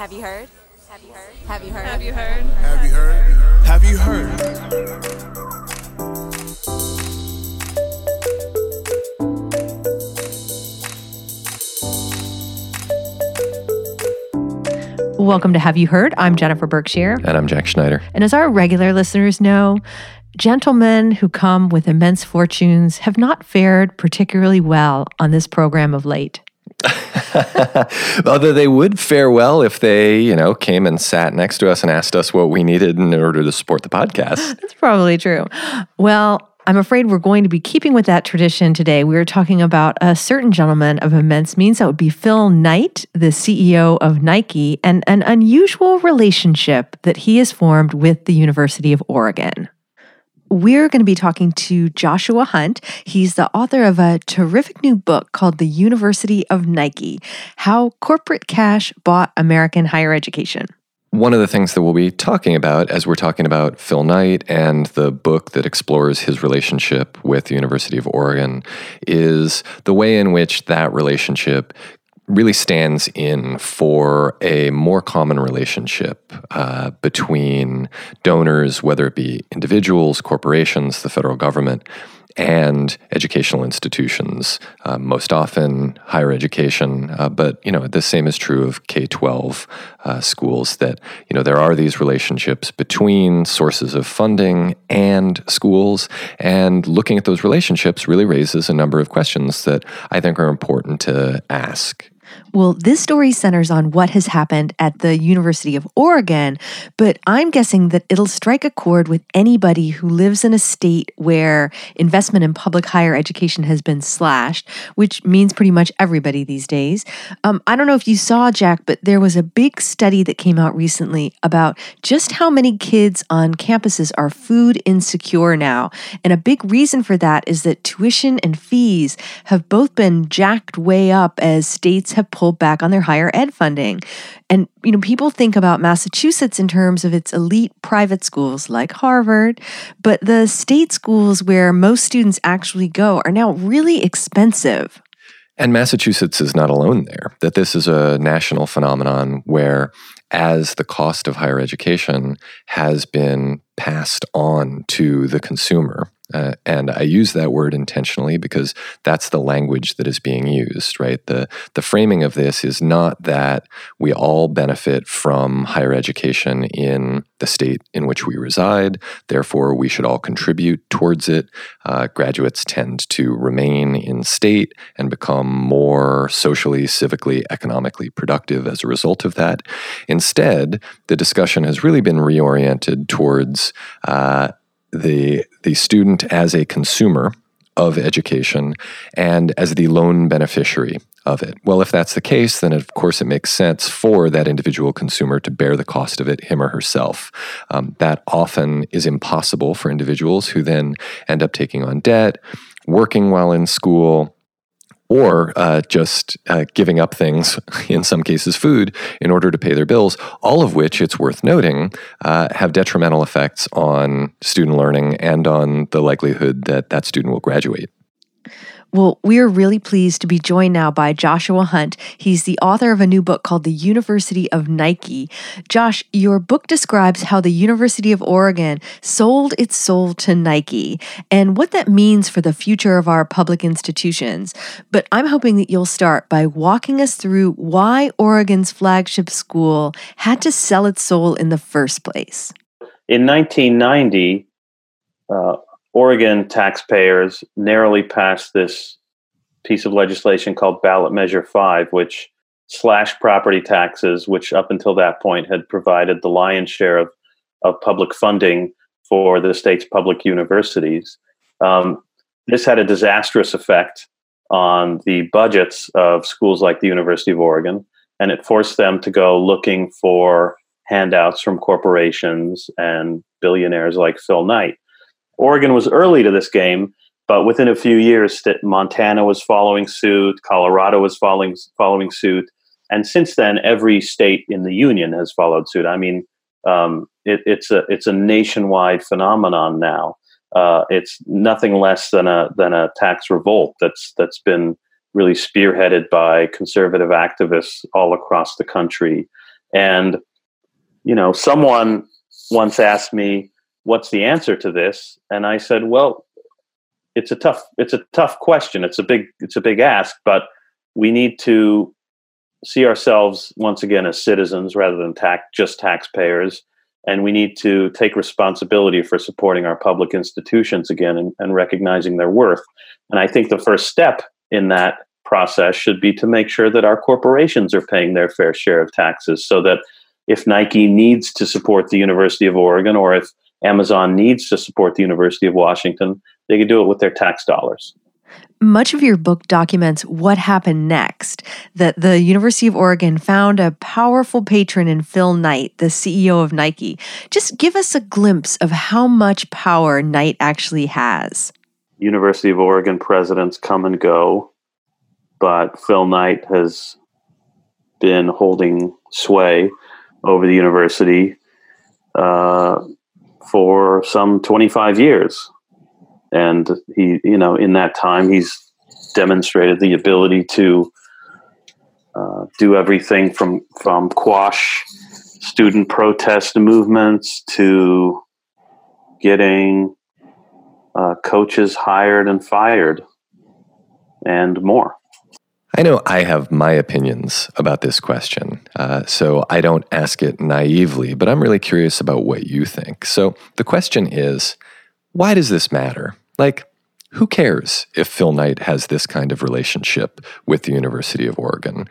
Have you heard? Have you heard? Have you heard? Have you heard? Have you heard? Have you heard? Welcome to Have You Heard? I'm Jennifer Berkshire. And I'm Jack Schneider. And as our regular listeners know, gentlemen who come with immense fortunes have not fared particularly well on this program of late. Although they would fare well if they, you know, came and sat next to us and asked us what we needed in order to support the podcast. That's probably true. Well, I'm afraid we're going to be keeping with that tradition today. We are talking about a certain gentleman of immense means. That would be Phil Knight, the CEO of Nike, and an unusual relationship that he has formed with the University of Oregon. We're going to be talking to Joshua Hunt. He's the author of a terrific new book called The University of Nike How Corporate Cash Bought American Higher Education. One of the things that we'll be talking about as we're talking about Phil Knight and the book that explores his relationship with the University of Oregon is the way in which that relationship really stands in for a more common relationship uh, between donors, whether it be individuals, corporations, the federal government, and educational institutions, uh, most often higher education. Uh, but you know, the same is true of K twelve uh, schools. That you know there are these relationships between sources of funding and schools, and looking at those relationships really raises a number of questions that I think are important to ask. Well, this story centers on what has happened at the University of Oregon, but I'm guessing that it'll strike a chord with anybody who lives in a state where investment in public higher education has been slashed, which means pretty much everybody these days. Um, I don't know if you saw, Jack, but there was a big study that came out recently about just how many kids on campuses are food insecure now. And a big reason for that is that tuition and fees have both been jacked way up as states have pulled back on their higher ed funding. And you know, people think about Massachusetts in terms of its elite private schools like Harvard, but the state schools where most students actually go are now really expensive. And Massachusetts is not alone there, that this is a national phenomenon where, as the cost of higher education has been passed on to the consumer, uh, and I use that word intentionally because that's the language that is being used, right? The, the framing of this is not that we all benefit from higher education in the state in which we reside, therefore, we should all contribute towards it. Uh, graduates tend to remain in state and become more socially, civically, economically productive as a result of that. Instead, the discussion has really been reoriented towards uh, the the student as a consumer of education and as the lone beneficiary of it. Well, if that's the case, then of course it makes sense for that individual consumer to bear the cost of it, him or herself. Um, that often is impossible for individuals who then end up taking on debt, working while in school, or uh, just uh, giving up things, in some cases food, in order to pay their bills, all of which, it's worth noting, uh, have detrimental effects on student learning and on the likelihood that that student will graduate. Well, we're really pleased to be joined now by Joshua Hunt. He's the author of a new book called The University of Nike. Josh, your book describes how the University of Oregon sold its soul to Nike and what that means for the future of our public institutions. But I'm hoping that you'll start by walking us through why Oregon's flagship school had to sell its soul in the first place. In 1990, uh, Oregon taxpayers narrowly passed this piece of legislation called Ballot Measure 5, which slashed property taxes, which up until that point had provided the lion's share of, of public funding for the state's public universities. Um, this had a disastrous effect on the budgets of schools like the University of Oregon, and it forced them to go looking for handouts from corporations and billionaires like Phil Knight. Oregon was early to this game, but within a few years, Montana was following suit, Colorado was following following suit, and since then, every state in the union has followed suit. I mean, um, it, it's a it's a nationwide phenomenon now. Uh, it's nothing less than a than a tax revolt that's that's been really spearheaded by conservative activists all across the country. And, you know, someone once asked me, what's the answer to this? And I said, well, it's a tough, it's a tough question. It's a big, it's a big ask, but we need to see ourselves once again as citizens rather than tax, just taxpayers. And we need to take responsibility for supporting our public institutions again and, and recognizing their worth. And I think the first step in that process should be to make sure that our corporations are paying their fair share of taxes so that if Nike needs to support the University of Oregon or if Amazon needs to support the University of Washington, they can do it with their tax dollars. Much of your book documents what happened next. That the University of Oregon found a powerful patron in Phil Knight, the CEO of Nike. Just give us a glimpse of how much power Knight actually has. University of Oregon presidents come and go, but Phil Knight has been holding sway over the university uh, for some 25 years. And he, you know, in that time, he's demonstrated the ability to uh, do everything from from quash student protest movements to getting uh, coaches hired and fired and more. I know I have my opinions about this question, uh, so I don't ask it naively, but I'm really curious about what you think. So the question is why does this matter? Like, who cares if Phil Knight has this kind of relationship with the University of Oregon?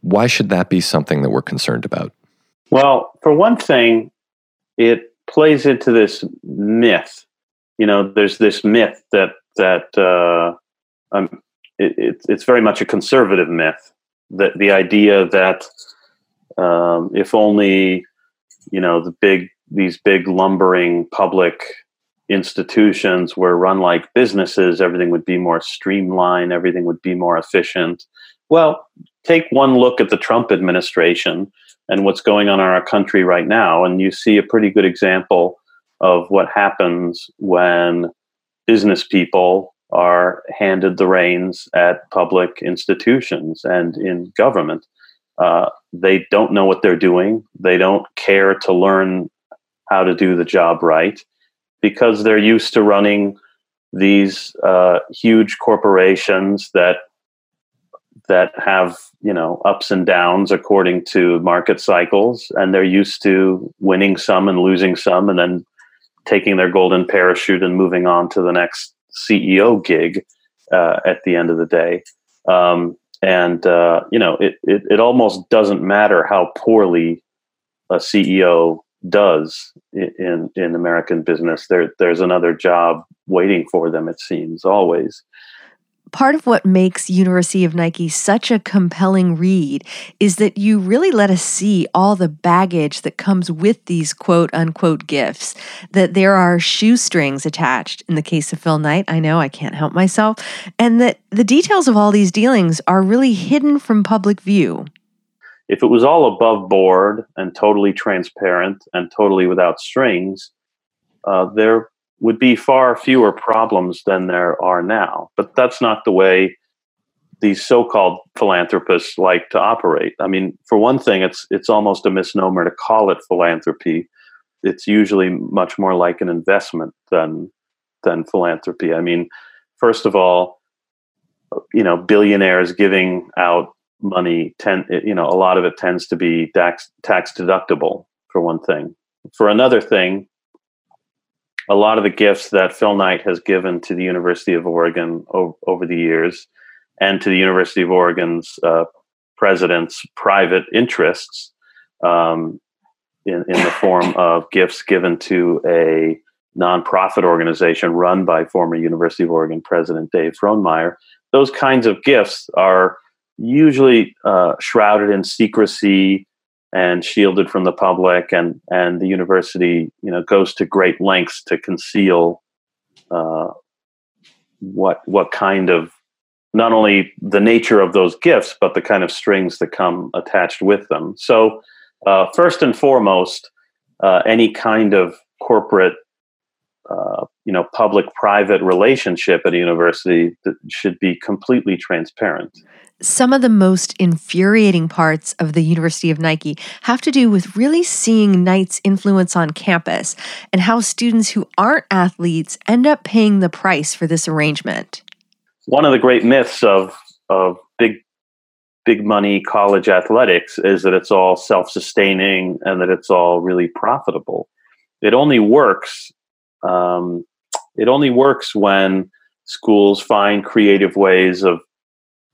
Why should that be something that we're concerned about? Well, for one thing, it plays into this myth. You know, there's this myth that that uh, um, it, it, it's very much a conservative myth. That the idea that um, if only you know the big these big lumbering public institutions were run like businesses, everything would be more streamlined, everything would be more efficient. Well, take one look at the Trump administration and what's going on in our country right now, and you see a pretty good example of what happens when business people are handed the reins at public institutions and in government. Uh, they don't know what they're doing. They don't care to learn how to do the job right because they're used to running these uh, huge corporations that that have you know ups and downs according to market cycles and they're used to winning some and losing some and then taking their golden parachute and moving on to the next ceo gig uh, at the end of the day um, and uh, you know it, it, it almost doesn't matter how poorly a ceo does in in American business. There there's another job waiting for them. It seems always. Part of what makes University of Nike such a compelling read is that you really let us see all the baggage that comes with these quote unquote gifts. That there are shoestrings attached in the case of Phil Knight. I know I can't help myself. And that the details of all these dealings are really hidden from public view. If it was all above board and totally transparent and totally without strings, uh, there would be far fewer problems than there are now. But that's not the way these so-called philanthropists like to operate. I mean, for one thing, it's it's almost a misnomer to call it philanthropy. It's usually much more like an investment than than philanthropy. I mean, first of all, you know, billionaires giving out money tend you know a lot of it tends to be tax tax deductible for one thing for another thing a lot of the gifts that phil knight has given to the university of oregon over the years and to the university of oregon's uh, president's private interests um, in, in the form of gifts given to a nonprofit organization run by former university of oregon president dave frohnmayer those kinds of gifts are usually uh, shrouded in secrecy and shielded from the public, and and the university you know goes to great lengths to conceal uh, what what kind of not only the nature of those gifts, but the kind of strings that come attached with them. So, uh, first and foremost, uh, any kind of corporate uh, you know public private relationship at a university should be completely transparent some of the most infuriating parts of the University of Nike have to do with really seeing Knight's influence on campus and how students who aren't athletes end up paying the price for this arrangement. One of the great myths of, of big big money college athletics is that it's all self-sustaining and that it's all really profitable. It only works. Um, it only works when schools find creative ways of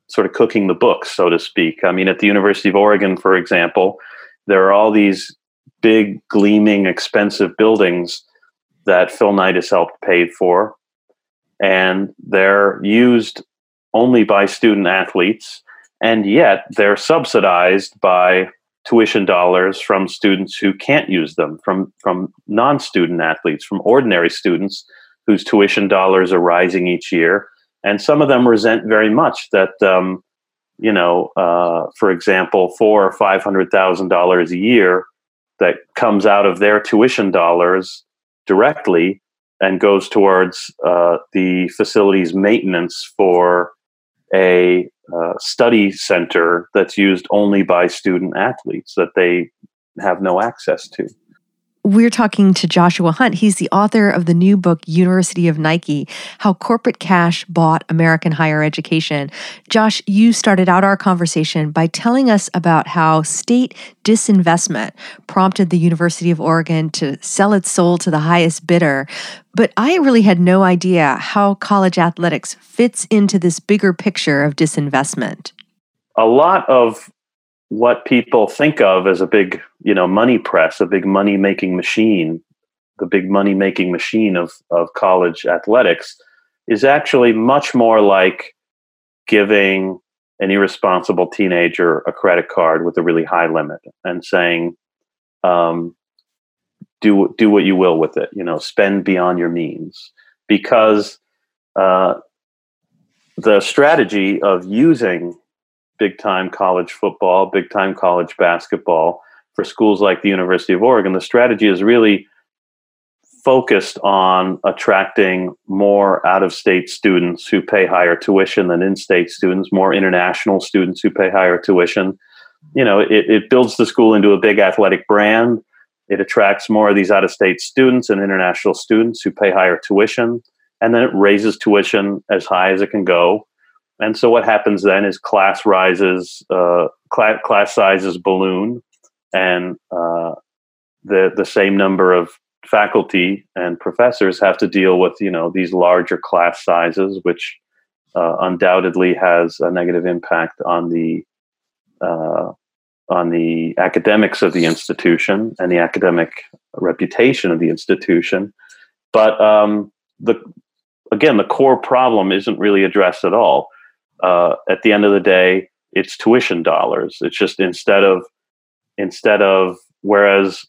sort of cooking the books, so to speak. I mean, at the University of Oregon, for example, there are all these big, gleaming, expensive buildings that Phil Knight has helped pay for, and they're used only by student athletes, and yet they're subsidized by tuition dollars from students who can't use them, from from non-student athletes, from ordinary students whose tuition dollars are rising each year and some of them resent very much that um, you know, uh, for example, four or five hundred thousand dollars a year that comes out of their tuition dollars directly and goes towards uh, the facility's maintenance for a uh, study center that's used only by student athletes that they have no access to. We're talking to Joshua Hunt. He's the author of the new book, University of Nike How Corporate Cash Bought American Higher Education. Josh, you started out our conversation by telling us about how state disinvestment prompted the University of Oregon to sell its soul to the highest bidder. But I really had no idea how college athletics fits into this bigger picture of disinvestment. A lot of what people think of as a big, you know, money press, a big money making machine, the big money making machine of, of college athletics is actually much more like giving an irresponsible teenager a credit card with a really high limit and saying, um, do do what you will with it. You know, spend beyond your means because uh, the strategy of using big time college football, big time college basketball for schools like the University of Oregon, the strategy is really focused on attracting more out of state students who pay higher tuition than in state students, more international students who pay higher tuition. You know, it, it builds the school into a big athletic brand. It attracts more of these out of state students and international students who pay higher tuition. And then it raises tuition as high as it can go and so what happens then is class rises, uh, class, class sizes balloon, and uh, the the same number of faculty and professors have to deal with you know these larger class sizes, which uh, undoubtedly has a negative impact on the uh, on the academics of the institution and the academic reputation of the institution. But um, the again, the core problem isn't really addressed at all uh, at the end of the day, it's tuition dollars. It's just instead of instead of whereas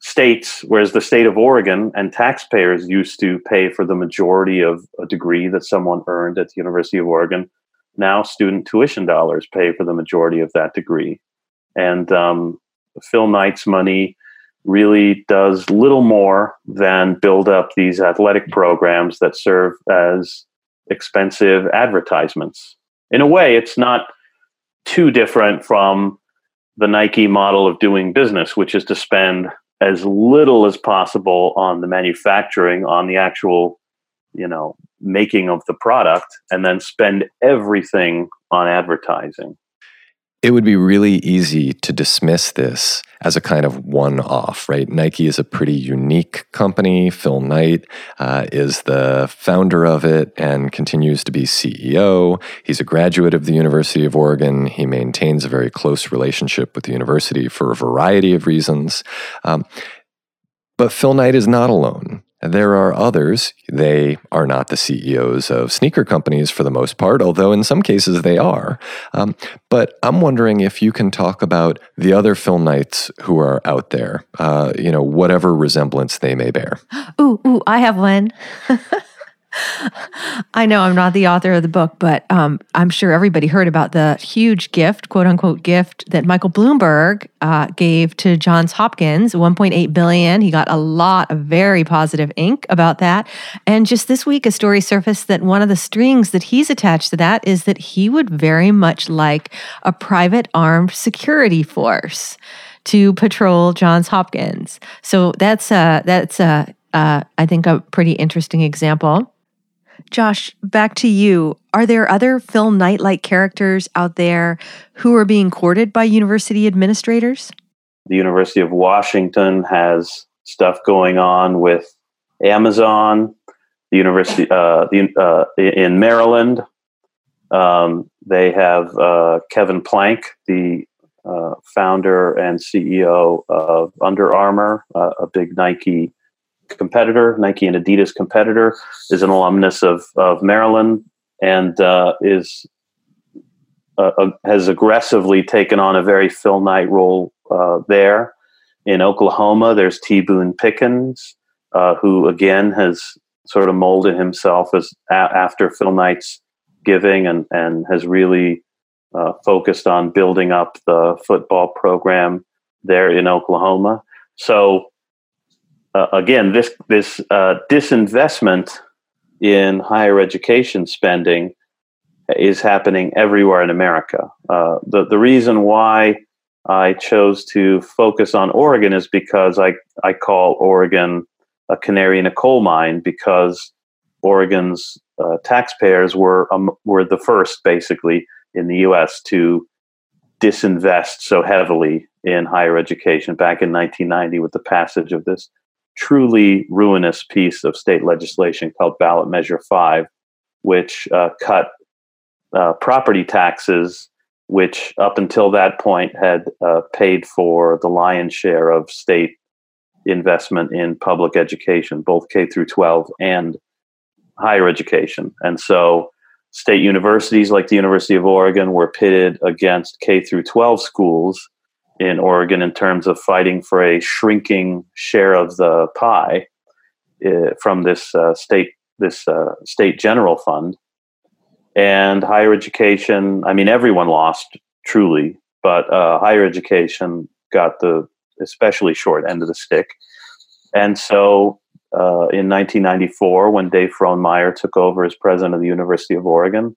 states, whereas the state of Oregon and taxpayers used to pay for the majority of a degree that someone earned at the University of Oregon, now student tuition dollars pay for the majority of that degree. And um, Phil Knight's money really does little more than build up these athletic programs that serve as expensive advertisements. In a way, it's not too different from the Nike model of doing business, which is to spend as little as possible on the manufacturing, on the actual, you know, making of the product, and then spend everything on advertising. It would be really easy to dismiss this as a kind of one off, right? Nike is a pretty unique company. Phil Knight uh, is the founder of it and continues to be CEO. He's a graduate of the University of Oregon. He maintains a very close relationship with the university for a variety of reasons. Um, but Phil Knight is not alone. There are others. They are not the CEOs of sneaker companies for the most part, although in some cases they are. Um, but I'm wondering if you can talk about the other Phil Knights who are out there, uh, you know, whatever resemblance they may bear. Ooh, ooh, I have one. I know I'm not the author of the book, but um, I'm sure everybody heard about the huge gift, quote unquote, gift that Michael Bloomberg uh, gave to Johns Hopkins, 1.8 billion. He got a lot of very positive ink about that. And just this week, a story surfaced that one of the strings that he's attached to that is that he would very much like a private armed security force to patrol Johns Hopkins. So that's a that's a uh, I think a pretty interesting example. Josh, back to you. Are there other Phil Knight like characters out there who are being courted by university administrators? The University of Washington has stuff going on with Amazon. The University uh, the, uh, in Maryland, um, they have uh, Kevin Plank, the uh, founder and CEO of Under Armour, uh, a big Nike competitor, Nike and Adidas competitor, is an alumnus of, of Maryland and uh, is uh, uh, has aggressively taken on a very Phil Knight role uh, there. In Oklahoma, there's T. Boone Pickens, uh, who again has sort of molded himself as a- after Phil Knight's giving and, and has really uh, focused on building up the football program there in Oklahoma. So uh, again, this this uh, disinvestment in higher education spending is happening everywhere in America. Uh, the the reason why I chose to focus on Oregon is because I I call Oregon a canary in a coal mine because Oregon's uh, taxpayers were um, were the first basically in the U.S. to disinvest so heavily in higher education back in 1990 with the passage of this truly ruinous piece of state legislation called Ballot Measure 5, which uh, cut uh, property taxes, which up until that point had uh, paid for the lion's share of state investment in public education, both K through 12 and higher education. And so state universities like the University of Oregon were pitted against K through 12 schools in Oregon in terms of fighting for a shrinking share of the pie uh, from this uh, state this uh, state general fund and higher education. I mean, everyone lost truly, but uh, higher education got the especially short end of the stick. And so, uh, in 1994, when Dave Frohnmayer took over as president of the University of Oregon,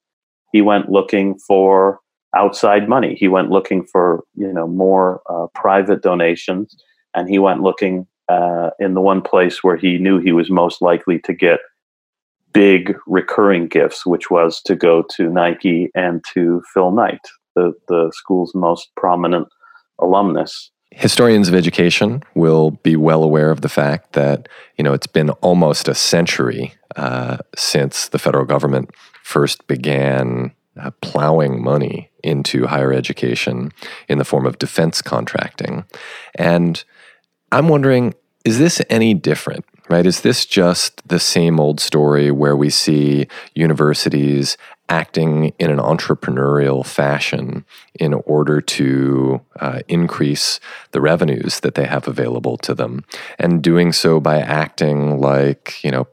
he went looking for outside money. He went looking for you know more uh, private donations, and he went looking uh, in the one place where he knew he was most likely to get big recurring gifts, which was to go to Nike and to Phil Knight, the the school's most prominent alumnus. Historians of education will be well aware of the fact that you know it's been almost a century uh, since the federal government first began plowing money into higher education in the form of defense contracting. And I'm wondering is this any different? Right? Is this just the same old story where we see universities acting in an entrepreneurial fashion in order to uh, increase the revenues that they have available to them, and doing so by acting like, you know,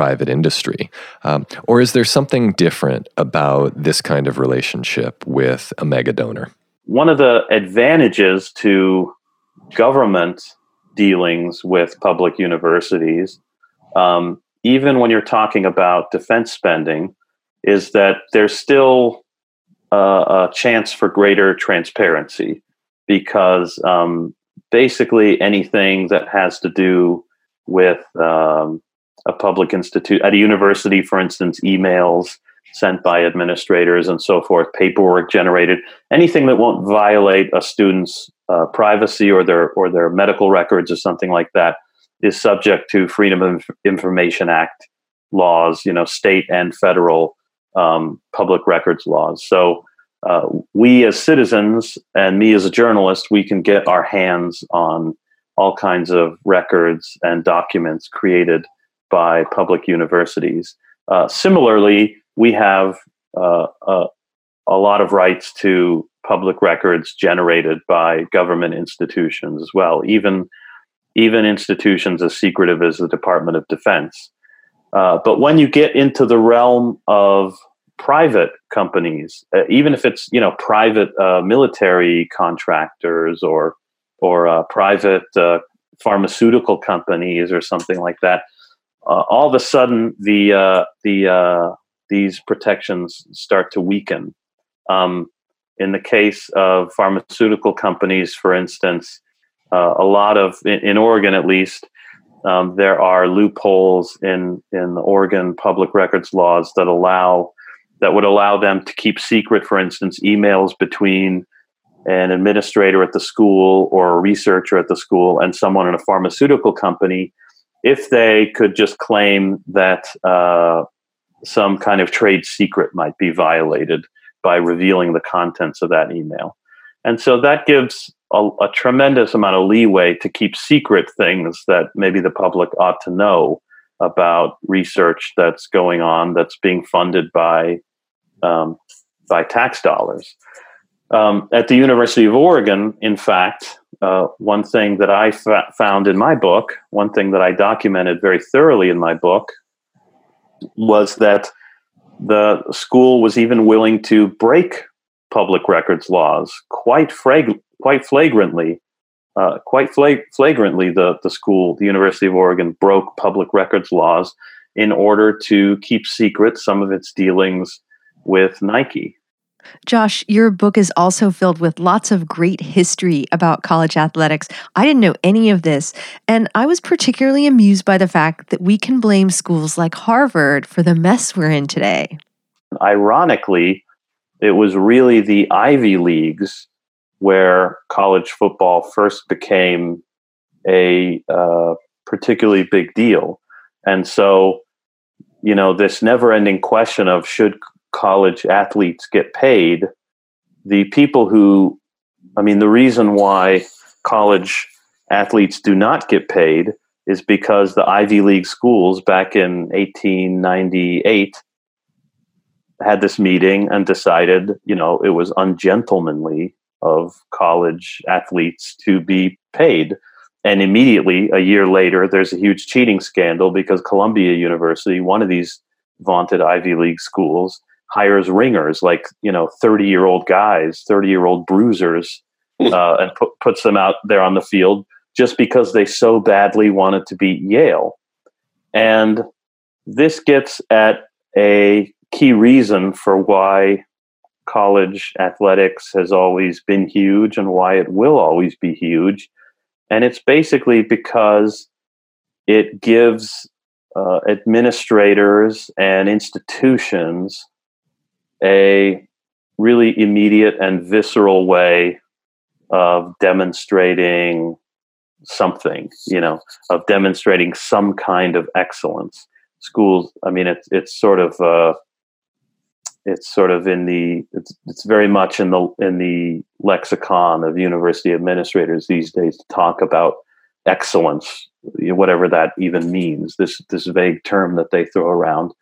private industry? Um, or is there something different about this kind of relationship with a mega donor? One of the advantages to government dealings with public universities, um, even when you're talking about defense spending, is that there's still uh, a chance for greater transparency because um, basically anything that has to do with um, a public institute at a university, for instance, emails sent by administrators and so forth, paperwork generated, anything that won't violate a student's uh, privacy or their or their medical records or something like that is subject to Freedom of Information Act laws, you know, state and federal um, public records laws. So uh, we as citizens and me as a journalist, we can get our hands on all kinds of records and documents created by public universities. Uh, similarly, we have uh, uh, a lot of rights to public records generated by government institutions as well, even even institutions as secretive as the Department of Defense. Uh, but when you get into the realm of private companies, uh, even if it's you know private uh, military contractors or or uh, private pharmaceutical companies or something like that, uh, all of a sudden the uh, the uh, these protections start to weaken. Um, in the case of pharmaceutical companies, for instance, uh, a lot of in, in Oregon at least, um, there are loopholes in in the Oregon public records laws that allow that would allow them to keep secret, for instance, emails between an administrator at the school or a researcher at the school and someone in a pharmaceutical company if they could just claim that uh, some kind of trade secret might be violated by revealing the contents of that email. And so that gives a, a, tremendous amount of leeway to keep secret things that maybe the public ought to know about research that's going on that's being funded by um, by tax dollars. Um, at the University of Oregon, in fact, uh, one thing that I fa- found in my book, one thing that I documented very thoroughly in my book, was that the school was even willing to break public records laws quite frag- quite flagrantly. Uh, quite flag- flagrantly, the, the school, the University of Oregon, broke public records laws in order to keep secret some of its dealings with Nike. Josh, your book is also filled with lots of great history about college athletics. I didn't know any of this, and I was particularly amused by the fact that we can blame schools like Harvard for the mess we're in today. Ironically, it was really the Ivy Leagues where college football first became a uh, particularly big deal. And so, you know, this never ending question of should college athletes get paid, the people who, I mean, the reason why college athletes do not get paid is because the Ivy League schools back in 1898 had this meeting and decided, you know, it was ungentlemanly of college athletes to be paid. And immediately, a year later, there's a huge cheating scandal because Columbia University, one of these vaunted Ivy League schools, hires ringers like you know 30 year old guys 30 year old bruisers hmm. uh, and put, puts them out there on the field just because they so badly wanted to beat yale and this gets at a key reason for why college athletics has always been huge and why it will always be huge and it's basically because it gives uh, administrators and institutions a really immediate and visceral way of demonstrating something, you know, of demonstrating some kind of excellence. Schools, I mean, it's it's sort of uh, it's sort of in the it's it's very much in the in the lexicon of university administrators these days to talk about excellence, whatever that even means. This this vague term that they throw around.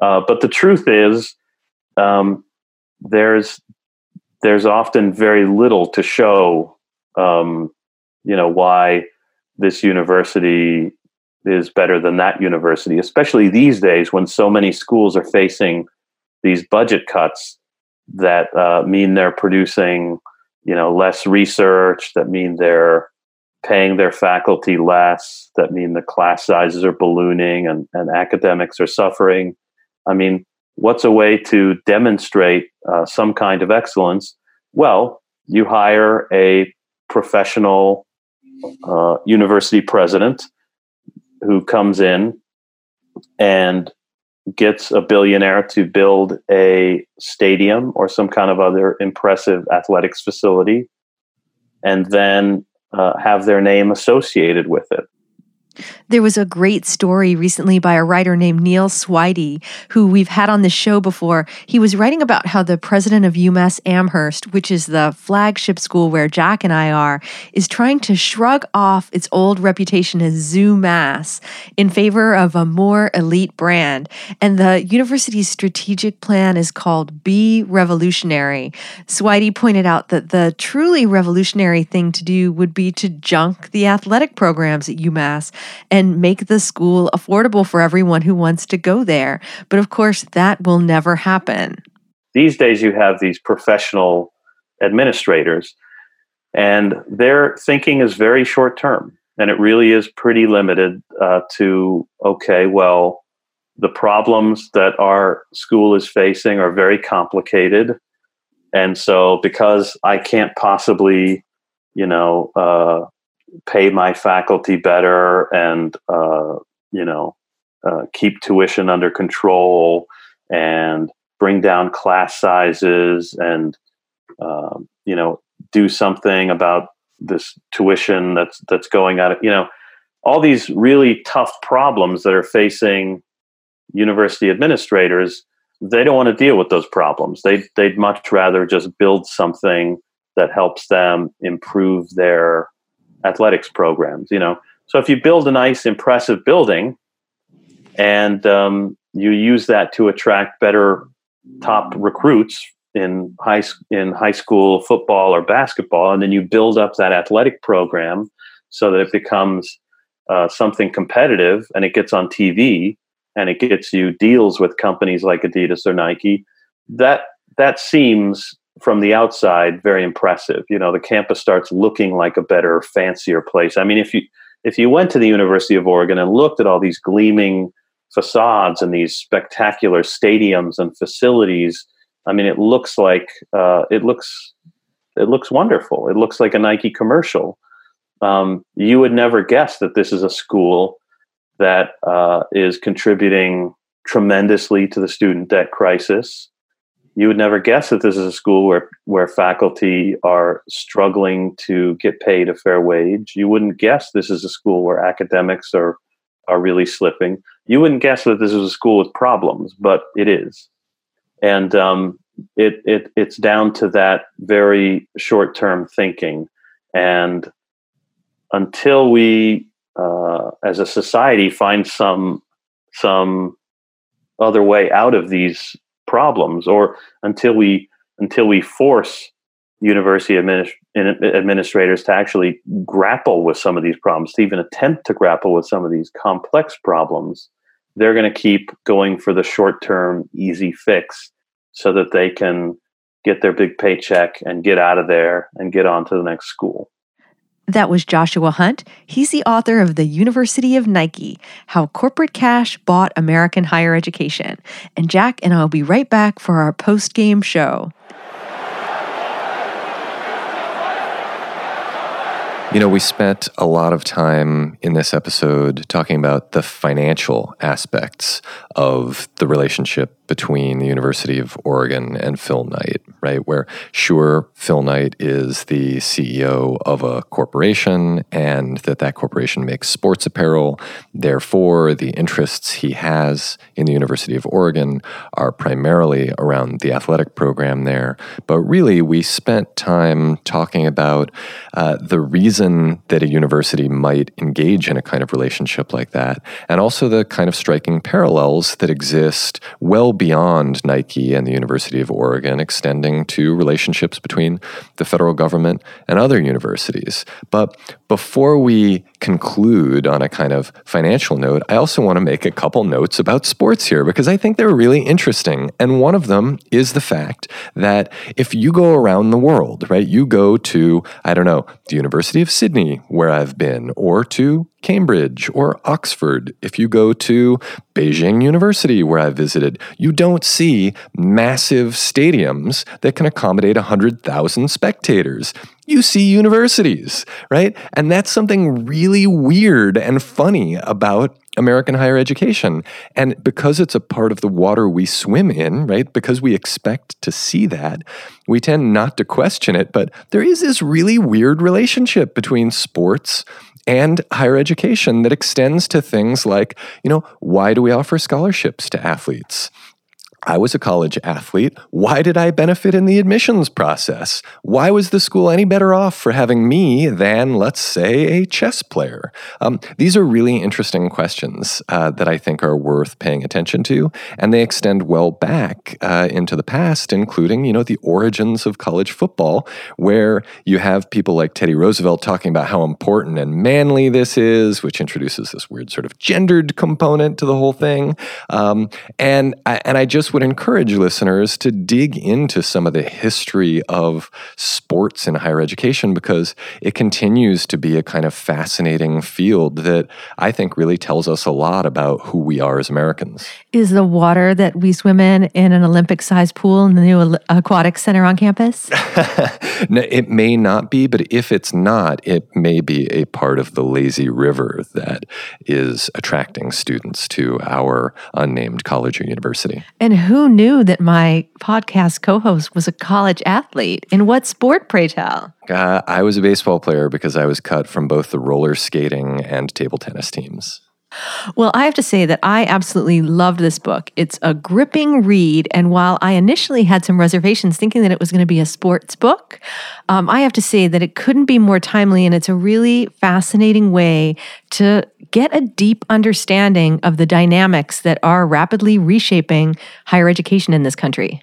Uh, but the truth is, um, there's there's often very little to show, um, you know, why this university is better than that university, especially these days when so many schools are facing these budget cuts that uh, mean they're producing, you know, less research, that mean they're paying their faculty less, that mean the class sizes are ballooning and, and academics are suffering. I mean, what's a way to demonstrate uh, some kind of excellence? Well, you hire a professional uh, university president who comes in and gets a billionaire to build a stadium or some kind of other impressive athletics facility and then uh, have their name associated with it. There was a great story recently by a writer named Neil Swidey, who we've had on the show before. He was writing about how the president of UMass Amherst, which is the flagship school where Jack and I are, is trying to shrug off its old reputation as ZooMass in favor of a more elite brand. And the university's strategic plan is called Be Revolutionary. Swidey pointed out that the truly revolutionary thing to do would be to junk the athletic programs at UMass and make the school affordable for everyone who wants to go there. But of course, that will never happen. These days, you have these professional administrators, and their thinking is very short term. And it really is pretty limited uh, to, okay, well, the problems that our school is facing are very complicated. And so, because I can't possibly, you know, uh, pay my faculty better and, uh, you know, uh, keep tuition under control and bring down class sizes and, um, you know, do something about this tuition that's that's going out. You know, all these really tough problems that are facing university administrators, they don't want to deal with those problems. They they'd much rather just build something that helps them improve their athletics programs. You know, so if you build a nice, impressive building, and um, you use that to attract better top recruits in high in high school football or basketball, and then you build up that athletic program so that it becomes uh, something competitive and it gets on TV and it gets you deals with companies like Adidas or Nike, that that seems from the outside very impressive. You know, the campus starts looking like a better, fancier place. I mean, if you if you went to the University of Oregon and looked at all these gleaming facades and these spectacular stadiums and facilities, I mean, it looks like uh, it looks it looks wonderful. It looks like a Nike commercial. Um, you would never guess that this is a school that uh, is contributing tremendously to the student debt crisis. You would never guess that this is a school where, where faculty are struggling to get paid a fair wage. You wouldn't guess this is a school where academics are, are really slipping. You wouldn't guess that this is a school with problems, but it is. And um, it, it, it's down to that very short term thinking. And until we uh, as a society find some some other way out of these problems or until we until we force university administ- administrators to actually grapple with some of these problems to even attempt to grapple with some of these complex problems they're going to keep going for the short term easy fix so that they can get their big paycheck and get out of there and get on to the next school that was Joshua Hunt. He's the author of The University of Nike How Corporate Cash Bought American Higher Education. And Jack and I'll be right back for our post game show. You know, we spent a lot of time in this episode talking about the financial aspects of the relationship between the University of Oregon and Phil Knight, right? Where, sure, Phil Knight is the CEO of a corporation and that that corporation makes sports apparel. Therefore, the interests he has in the University of Oregon are primarily around the athletic program there. But really, we spent time talking about uh, the reason that a university might engage in a kind of relationship like that, and also the kind of striking parallels that exist well beyond Nike and the University of Oregon, extending to relationships between the federal government and other universities. But before we conclude on a kind of financial note, I also want to make a couple notes about sports here because I think they're really interesting. And one of them is the fact that if you go around the world, right, you go to, I don't know, the University of Sydney, where I've been, or to Cambridge or Oxford. If you go to Beijing University, where I visited, you don't see massive stadiums that can accommodate 100,000 spectators. You see universities, right? And that's something really weird and funny about American higher education. And because it's a part of the water we swim in, right? Because we expect to see that, we tend not to question it. But there is this really weird relationship between sports and higher education that extends to things like, you know, why do we offer scholarships to athletes? I was a college athlete. Why did I benefit in the admissions process? Why was the school any better off for having me than, let's say, a chess player? Um, these are really interesting questions uh, that I think are worth paying attention to, and they extend well back uh, into the past, including, you know, the origins of college football, where you have people like Teddy Roosevelt talking about how important and manly this is, which introduces this weird sort of gendered component to the whole thing. Um, and I, and I just would encourage listeners to dig into some of the history of sports in higher education because it continues to be a kind of fascinating field that I think really tells us a lot about who we are as Americans. Is the water that we swim in in an Olympic sized pool in the new aquatic center on campus? no, it may not be, but if it's not, it may be a part of the lazy river that is attracting students to our unnamed college or university. And who knew that my podcast co host was a college athlete? In what sport, pray tell? Uh, I was a baseball player because I was cut from both the roller skating and table tennis teams. Well, I have to say that I absolutely loved this book. It's a gripping read. And while I initially had some reservations thinking that it was going to be a sports book, um, I have to say that it couldn't be more timely. And it's a really fascinating way to get a deep understanding of the dynamics that are rapidly reshaping higher education in this country.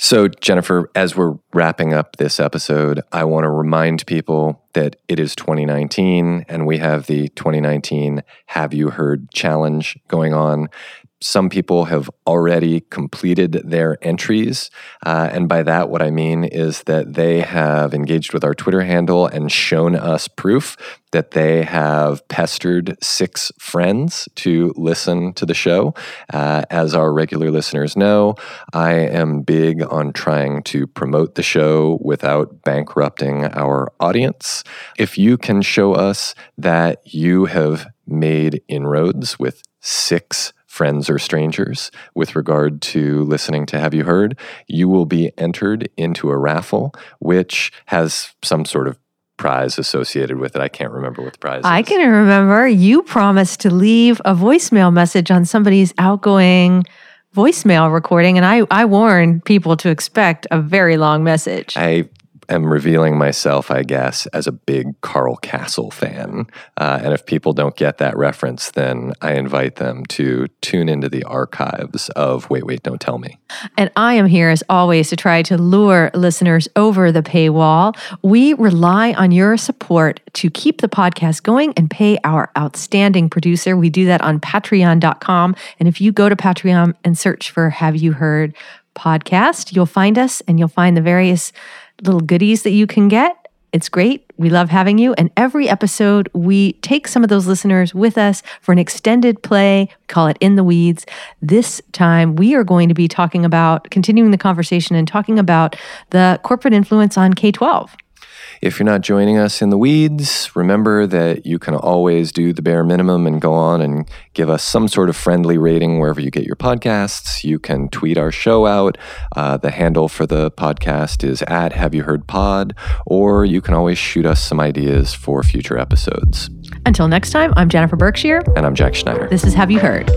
So, Jennifer, as we're wrapping up this episode, I want to remind people that it is 2019 and we have the 2019 Have You Heard Challenge going on some people have already completed their entries. Uh, and by that, what I mean is that they have engaged with our Twitter handle and shown us proof that they have pestered six friends to listen to the show. Uh, as our regular listeners know, I am big on trying to promote the show without bankrupting our audience. If you can show us that you have made inroads with six friends or strangers with regard to listening to Have You Heard, you will be entered into a raffle which has some sort of prize associated with it. I can't remember what the prize is. I is. can remember you promised to leave a voicemail message on somebody's outgoing voicemail recording, and I, I warned people to expect a very long message. I am revealing myself, I guess, as a big Carl Kasell fan. Uh, and if people don't get that reference, then I invite them to tune into the archives of Wait, Wait, Don't Tell Me. And I am here, as always, to try to lure listeners over the paywall. We rely on your support to keep the podcast going and pay our outstanding producer. We do that on patreon.com. And if you go to Patreon and search for Have You Heard podcast, you'll find us and you'll find the various little goodies that you can get. It's great. We love having you. And every episode, we take some of those listeners with us for an extended play. We call it In the Weeds. This time, we are going to be talking about continuing the conversation and talking about the corporate influence on K 12. If you're not joining us in the weeds, remember that you can always do the bare minimum and go on and give us some sort of friendly rating wherever you get your podcasts. You can tweet our show out. Uh, the handle for the podcast is at Have You Heard Pod, or you can always shoot us some ideas for future episodes. Until next time, I'm Jennifer Berkshire. And I'm Jack Schneider. This is Have You Heard?